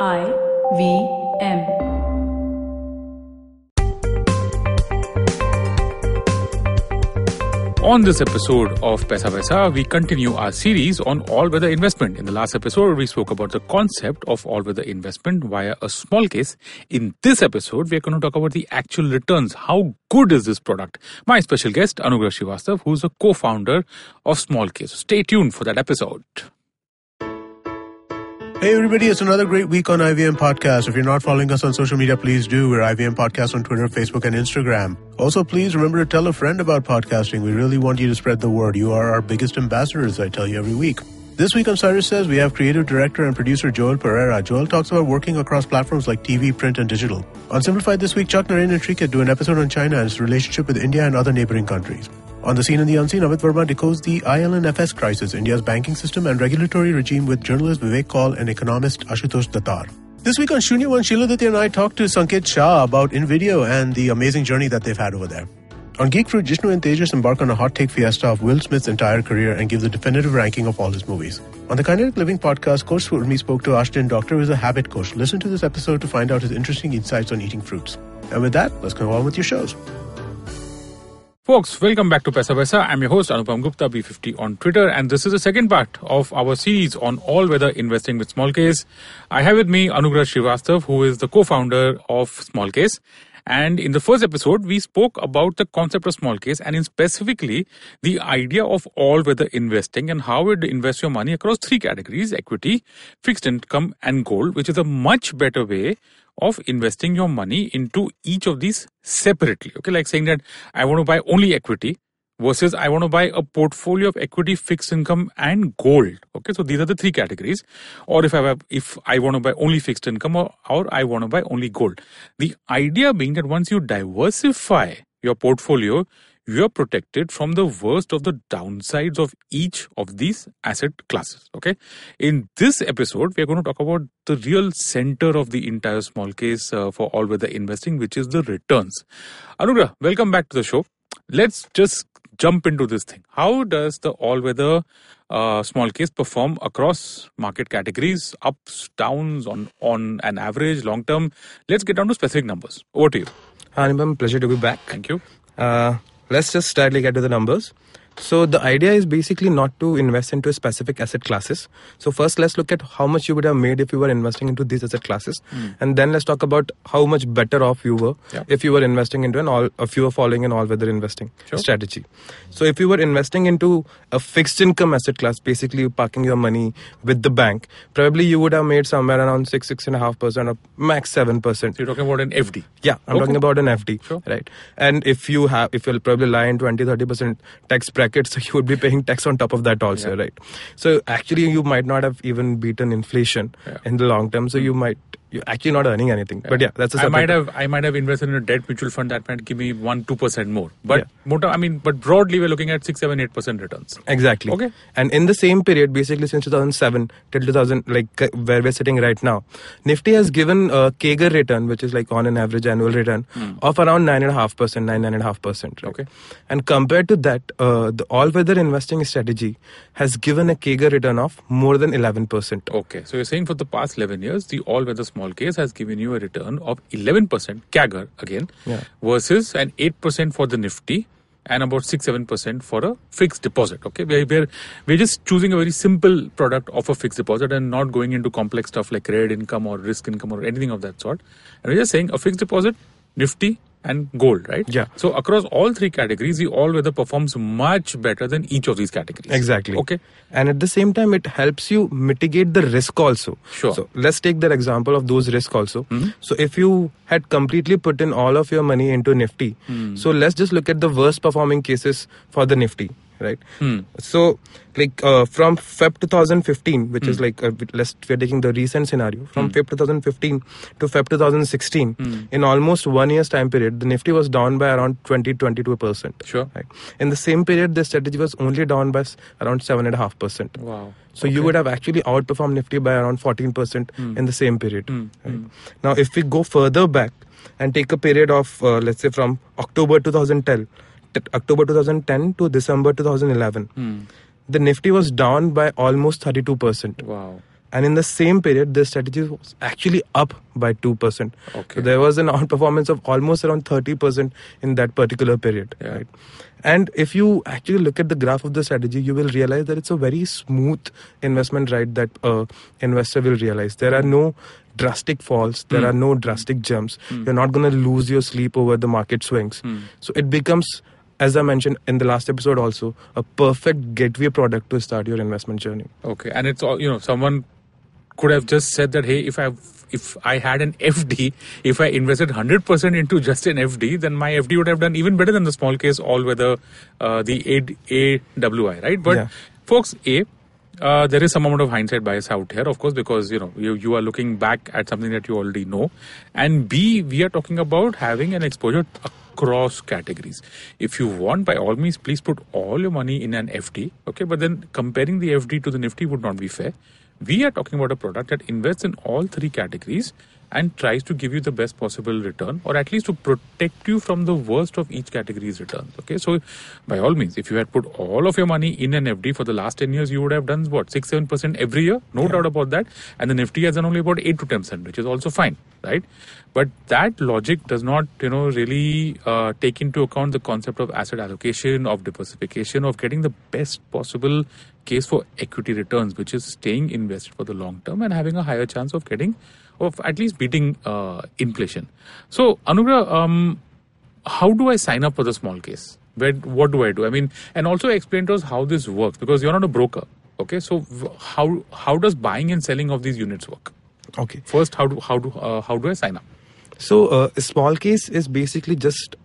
I V M. On this episode of Paisa Vaisa, we continue our series on all weather investment. In the last episode, we spoke about the concept of all weather investment via a small case. In this episode, we are going to talk about the actual returns. How good is this product? My special guest, Anugrah Srivastav, who's a co founder of Small Case. Stay tuned for that episode. Hey everybody, it's another great week on IVM Podcast. If you're not following us on social media, please do. We're IVM Podcast on Twitter, Facebook, and Instagram. Also, please remember to tell a friend about podcasting. We really want you to spread the word. You are our biggest ambassadors, I tell you every week. This week on Cyrus Says, we have creative director and producer Joel Pereira. Joel talks about working across platforms like TV, print, and digital. On Simplified this week, Chuck Narain and Shrika do an episode on China and its relationship with India and other neighboring countries. On the scene and the unseen, Amit Verma decodes the IL&FS crisis, India's banking system and regulatory regime with journalist Vivek Kaul and economist Ashutosh Datar. This week on Shunya One, Sheila Datti and I talked to Sanket Shah about InVideo and the amazing journey that they've had over there. On Geek Fruit, Jishnu and Tejas embark on a hot take fiesta of Will Smith's entire career and give the definitive ranking of all his movies. On the Kinetic Living podcast, Coach Swurmi spoke to Ashton Doctor, who is a habit coach. Listen to this episode to find out his interesting insights on eating fruits. And with that, let's go on with your shows. Folks, welcome back to Paisa Vaisa. I'm your host Anupam Gupta, B50 on Twitter, and this is the second part of our series on all weather investing with Small Case. I have with me Anugrah Srivastav, who is the co-founder of Small Case. And in the first episode, we spoke about the concept of small case and in specifically the idea of all weather investing and how it invest your money across three categories, equity, fixed income and gold, which is a much better way of investing your money into each of these separately. Okay, like saying that I want to buy only equity versus I want to buy a portfolio of equity, fixed income, and gold. Okay, so these are the three categories. Or if I have, if I want to buy only fixed income, or, or I want to buy only gold. The idea being that once you diversify your portfolio, you are protected from the worst of the downsides of each of these asset classes. Okay. In this episode, we are going to talk about the real center of the entire small case uh, for all weather investing, which is the returns. Anugrah, welcome back to the show. Let's just jump into this thing. How does the all weather uh, small case perform across market categories, ups, downs, on, on an average, long term? Let's get down to specific numbers. Over to you. Anupam, pleasure to be back. Thank you. Uh, let's just directly get to the numbers. So the idea is basically not to invest into specific asset classes. So first let's look at how much you would have made if you were investing into these asset classes. Mm. And then let's talk about how much better off you were Yeah. if you were investing into an all if you were following an all weather investing Sure. strategy. So if you were investing into a fixed income asset class, basically you're parking your money with the bank, probably you would have made somewhere around six, six and a half percent or max seven percent. So you're talking about an FD. Yeah, I'm Okay. talking about an FD, Sure. right? And if you have, if you'll probably lie in 20, 30 percent tax bracket, so you would be paying tax on top of that also, Yeah. right? So actually, you might not have even beaten inflation Yeah. in the long term. So hmm. you might, you're actually not earning anything. But yeah, that's a I might have I might have invested in a debt mutual fund that might give me one two percent more. But Yeah. more, I mean, but broadly we're looking at six, seven, eight percent returns. Exactly. Okay. And in the same period, basically since 2007 till 2000, like uh, where we're sitting right now, Nifty has given a CAGR return, which is like on an average annual return of around nine and a half percent, nine nine and a half percent. Okay. And compared to that, uh, the all-weather investing strategy has given a CAGR return of more than 11 percent. Okay, so you're saying for the past 11 years, the all weather small case has given you a return of 11% CAGR again, Yeah. versus an 8% for the Nifty and about 6 7% for a fixed deposit. Okay, we're, we're, we're just choosing a very simple product of a fixed deposit and not going into complex stuff like credit income or risk income or anything of that sort. And we're just saying a fixed deposit, Nifty, and gold, right? Yeah. So across all three categories, the all weather performs much better than each of these categories. Exactly. Okay. And at the same time, it helps you mitigate the risk also. Sure. So let's take that example of those risks also. Mhm. So if you had completely put in all of your money into Nifty, Hmm. so let's just look at the worst performing cases for the Nifty, right? Hmm. So like uh, from Feb 2015, which Hmm. is like uh, let's we're taking the recent scenario from Feb 2015 to Feb 2016. Hmm. In almost one year's time period, the Nifty was down by around 20 22 percent. Sure. Right. In the same period, the strategy was only down by around seven and a half percent. Wow. So you would have actually outperformed Nifty by around 14% in the same period. Mm, right? mm. Now, if we go further back and take a period of, uh, let's say, from October 2010, t- October 2010 to December 2011, Hmm. the Nifty was down by almost 32%. Wow. and in the same period the strategy was actually up by 2% Okay. so there was an outperformance of almost around 30% in that particular period Yeah. right and if you actually look at the graph of the strategy you will realize that it's a very smooth investment ride that uh, investor will realize there are no drastic falls there are no drastic jumps you're not going to lose your sleep over the market swings so it becomes as i mentioned in the last episode also a perfect gateway product to start your investment journey Okay, and it's all you know. Someone could have just said that, hey, if I if I had an FD, if I invested hundred percent into just an FD, then my FD would have done even better than the small case all weather, uh, the A- AWI, right? But Yeah. folks, a uh, there is some amount of hindsight bias out here, of course, because you know you, you are looking back at something that you already know, and B, we are talking about having an exposure across categories. If you want, by all means, please put all your money in an FD, okay? But then comparing the FD to the Nifty would not be fair. We are talking about a product that invests in all three categories and tries to give you the best possible return or at least to protect you from the worst of each category's returns okay so by all means if you had put all of your money in an fd for the last 10 years you would have done what 6 7% every year no doubt about that and the nifty has done only about 8 to 10% which is also fine right but that logic does not you know really uh, take into account the concept of asset allocation of diversification of getting the best possible case for equity returns which is staying invested for the long term and having a higher chance of getting of at least beating uh, inflation so Anugrah um, how do I sign up for the small case? Where, what do I do? I mean, and also explain to us how this works because you're not a broker. Okay, so how how does buying and selling of these units work? Okay First, how do how do uh, how do I sign up? So uh, a small case is basically just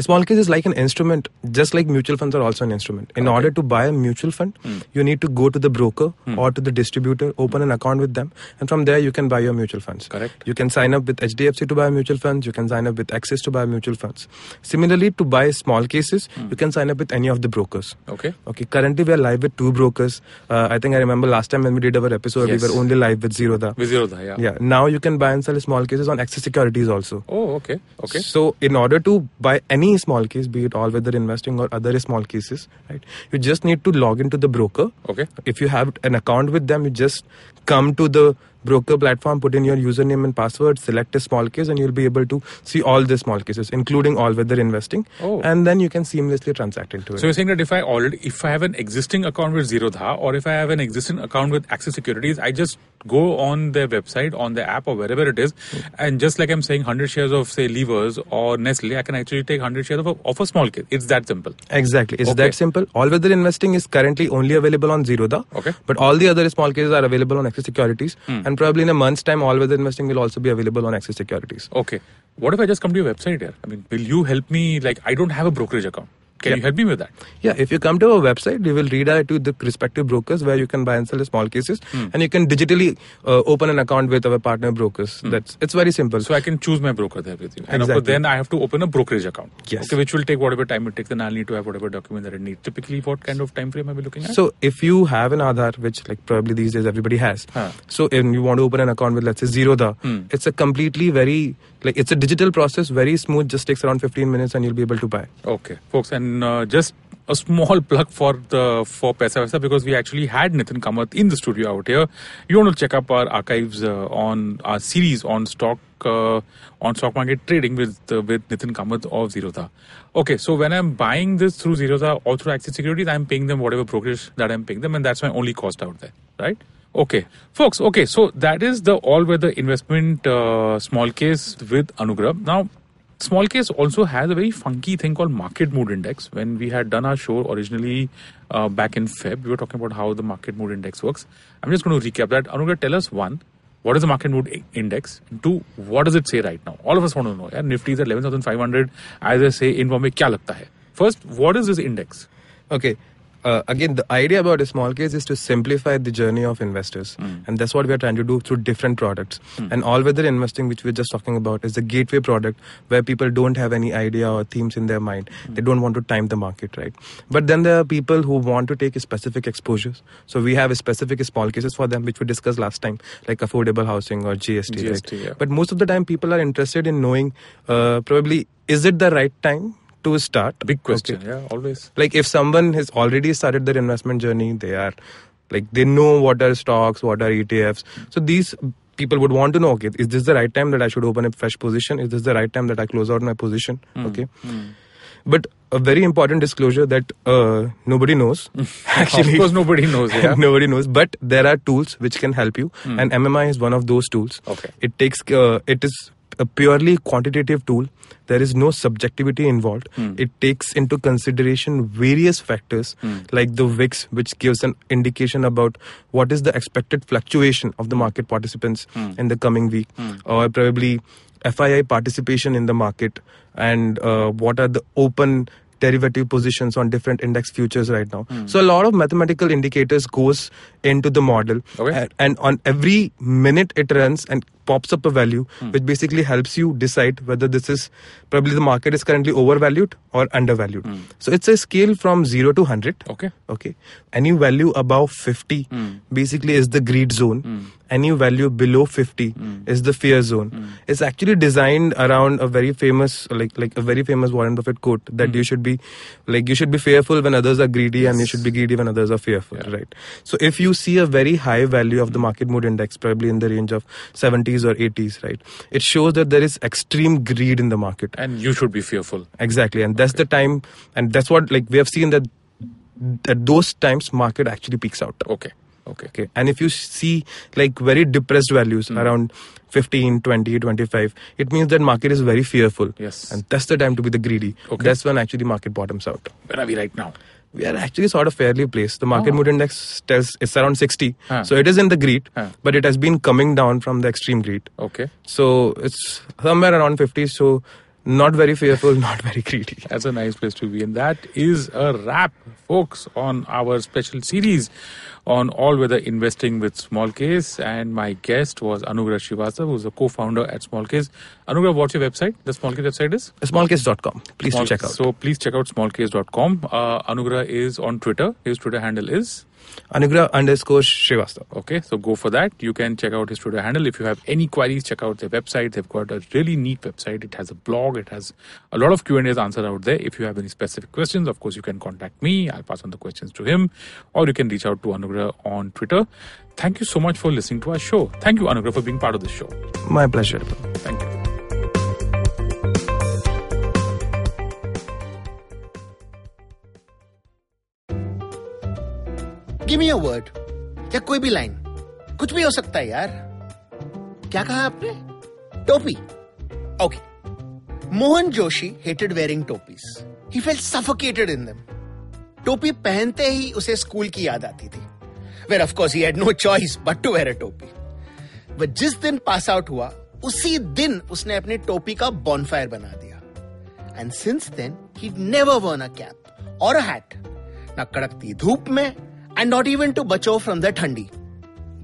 small case is like an instrument, just like mutual funds are also an instrument. In order to buy a mutual fund, Hmm. you need to go to the broker or to the distributor, open an account with them, and from there you can buy your mutual funds. Correct. You can sign up with HDFC to buy mutual funds. You can sign up with Axis to buy mutual funds. Similarly, to buy small cases, Hmm. you can sign up with any of the brokers. Okay, Okay, currently we are live with two brokers. Uh, I think I remember last time when we did our episode, Yes. we were only live with Zerodha. Vizirodha, yeah. Yeah, now you can buy and sell small cases on Axis Securities also. Oh, okay, okay. So, in order to buy any small case, be it all weather investing or other small cases, right, you just need to log into the broker. Okay. If you have an account with them, you just come to the broker platform, put in your username and password, select a small case, and you'll be able to see all the small cases, including all weather investing. Oh. And then you can seamlessly transact into it. So you're saying that if I already, if I have an existing account with Zerodha or if I have an existing account with Axis Securities, I just go on their website, on the app or wherever it is, and just like I'm saying, 100 shares of say Levers or Nestle, I can actually take 100 shares of a, of a small case. It's that simple. Exactly. It's Okay. that simple. All weather investing is currently only available on Zerodha. Okay. But all the other small cases are available on Axis Securities. Hmm. And probably in a month's time, all weather investing will also be available on Axis Securities. Okay. What if I just come to your website here? I mean, will you help me? Like, I don't have a brokerage account. Can you help me with that? Yeah, if you come to our website, we will redirect you to the respective brokers where you can buy and sell small cases, and you can digitally uh, open an account with our partner brokers. That's it's very simple. So I can choose my broker there with you. And Exactly. then I have to open a brokerage account. Yes. Okay, which will take whatever time it takes. Then I'll need to have whatever document that I need. Typically, what kind of time frame are we looking at? So if you have an Aadhaar, which like probably these days everybody has, Huh. so if you want to open an account with let's say Zerodha, Hmm. it's a completely very like it's a digital process, very smooth, just takes around 15 minutes and you'll be able to buy. Okay, folks, and uh, just a small plug for the for Paisa Vaisa because we actually had Nitin Kamath in the studio out here. You want to check up our archives uh, on our series on stock uh, on stock market trading with uh, with Nitin Kamath of Zerodha. Okay, so when I'm buying this through Zerodha or through Axis Securities, I'm paying them whatever brokerage that I'm paying them, and that's my only cost out there, right? Okay, folks. Okay, so that is the all-weather investment uh, small case with Anugrah. Now, small case also has a very funky thing called market mood index. When we had done our show originally uh, back in Feb, we were talking about how the market mood index works. I'm just going to recap that. Anugrah, tell us one. What is the market mood index? And two, what does it say right now? All of us want to know. Yeah, Nifty is at 11,500. As I say, in Bombay, kya lagta hai? First, what is this index? Okay. Uh, again, the idea about a small case is to simplify the journey of investors, and that's what we are trying to do through different products. And all-weather investing, which we're just talking about, is the gateway product where people don't have any idea or themes in their mind. They don't want to time the market, right? But then there are people who want to take specific exposures. So we have specific small cases for them, which we discussed last time, like affordable housing or GST. right? GST, yeah. But most of the time, people are interested in knowing uh, probably is it the right time to start? Big question. Okay Yeah, always. like if someone has already started their investment journey they are Like they know what are stocks, what are ETFs. So these people would want to know, okay, is this the right time that I should open a fresh position? Is this the right time that I close out my position? Okay. But a very important disclosure that uh, nobody knows. Actually, of course, nobody knows. Yeah. nobody knows but there are tools which can help you and mmi is one of those tools Okay. it takes uh, it is a purely quantitative tool. There is no subjectivity involved. Hmm. It takes into consideration various factors hmm. like the VIX which gives an indication about what is the expected fluctuation of the market participants hmm. in the coming week or probably fii participation in the market and uh, what are the open derivative positions on different index futures right now. So a lot of mathematical indicators goes into the model, Okay. and, and on every minute it runs and pops up a value, hmm. which basically helps you decide whether this is probably the market is currently overvalued or undervalued. Hmm. So it's a scale from zero to hundred. Okay. Okay. Any value above 50 hmm. basically is the greed zone. Any value below 50 is the fear zone. It's actually designed around a very famous, like like a very famous Warren Buffett quote that you should be, like you should be fearful when others are greedy, and you should be greedy when others are fearful. Right. So if you see a very high value of the market mood index, probably in the range of 70s or 80s, right, it shows that there is extreme greed in the market. And you should be fearful. Exactly, and that's the time, and that's what like we have seen that at those times market actually peaks out. Okay. Okay. Okay, and if you see like very depressed values Hmm. around 15, 20, 25, it means that market is very fearful. Yes. and that's the time to be the greedy. Okay. That's when actually market bottoms out. Where are we right now? We are actually sort of fairly placed. The market Oh. mood index tells it's around 60, Huh. so it is in the greed, Huh. but it has been coming down from the extreme greed. Okay. So it's somewhere around 50. So not very fearful, not very greedy. That's a nice place to be. And that is a wrap, folks, on our special series on all weather investing with Small Case. And my guest was Anugrah Shrivastava, who's a co founder at Small Case. Anugrah, what's your website? The Small Case website is? Smallcase.com. Please Small- check out. So please check out smallcase.com. Uh, Anugrah is on Twitter. His Twitter handle is. Anugrah underscore Srivastava. Okay, so go for that. You can check out his Twitter handle. If you have any queries, check out their website. They've got a really neat website. It has a blog. It has a lot of Q and A's answered out there. If you have any specific questions, of course, you can contact me. I'll pass on the questions to him, or you can reach out to Anugrah on Twitter. Thank you so much for listening to our show. Thank you, Anugrah, for being part of the show. My pleasure. Thank you. Give me a word या कोई भी line कुछ भी हो सकता है यार. क्या कहा आपने? टोपी. Okay Mohan Joshi hated wearing topis he felt suffocated in them टोपी पहनते ही उसे स्कूल की याद आती थी. Well of course he had no choice but to wear a topi. वह जिस दिन पास आउट हुआ, उसी दिन उसने अपनी टोपी का बॉनफायर बना दिया. And since then he never worn a cap और अ हैट न कड़कती धूप में एंड नॉट इवन टू बचो फ्रॉम द ठंडी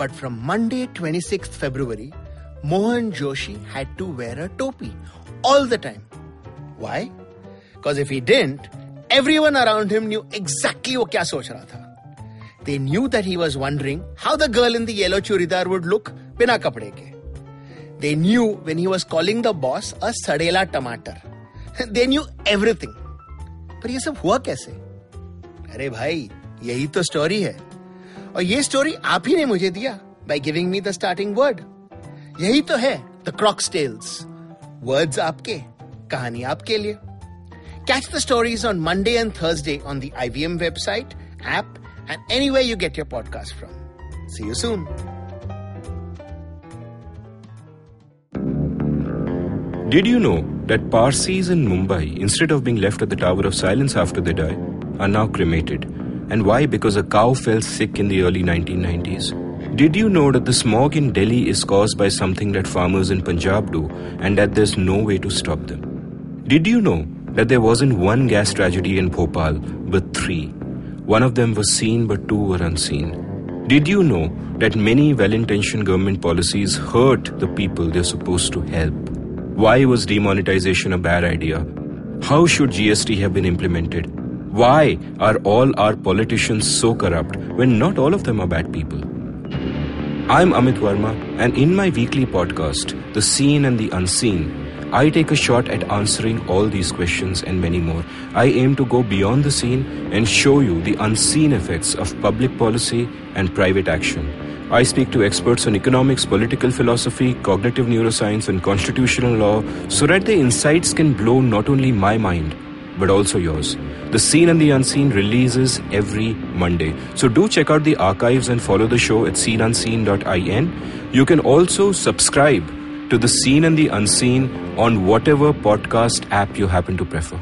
But from Monday, 26th February, Mohan Joshi had to wear a topi all the time. Why? Because if he didn't, everyone around him knew exactly what kya soch raha tha. They knew that he was wondering how the girl in the yellow churidar would look bina kapde ke. They knew when he was calling the boss a sadela टमाटर. They knew everything. पर ये सब हुआ कैसे अरे भाई यही तो स्टोरी है। और ये स्टोरी आप ही ने मुझे दिया by giving me the starting word यही तो है द क्रॉक्स टेल्स वर्ड्स आपके कहानी आपके लिए। Catch the stories on Monday and Thursday on the IVM website app and any way you get your podcast from see you soon Did you know that Parsis in Mumbai, instead of being left at the Tower of Silence after they die, are now cremated? And why? Because a cow fell sick in the early 1990s. Did you know that the smog in Delhi is caused by something that farmers in Punjab do and that there's no way to stop them? Did you know that there wasn't one gas tragedy in Bhopal, but three? One of them was seen, but two were unseen. Did you know that many well intentioned government policies hurt the people they're supposed to help? Why was demonetization a bad idea? How should GST have been implemented? Why are all our politicians so corrupt when not all of them are bad people? I'm Amit Verma, and in my weekly podcast, The Seen and the Unseen, I take a shot at answering all these questions and many more. I aim to go beyond the scene and show you the unseen effects of public policy and private action. I speak to experts on economics, political philosophy, cognitive neuroscience, and constitutional law so that the insights can blow not only my mind, but also yours. The Seen and the Unseen releases every Monday. So do check out the archives and follow the show at seenunseen.in. You can also subscribe to The Seen and the Unseen on whatever podcast app you happen to prefer.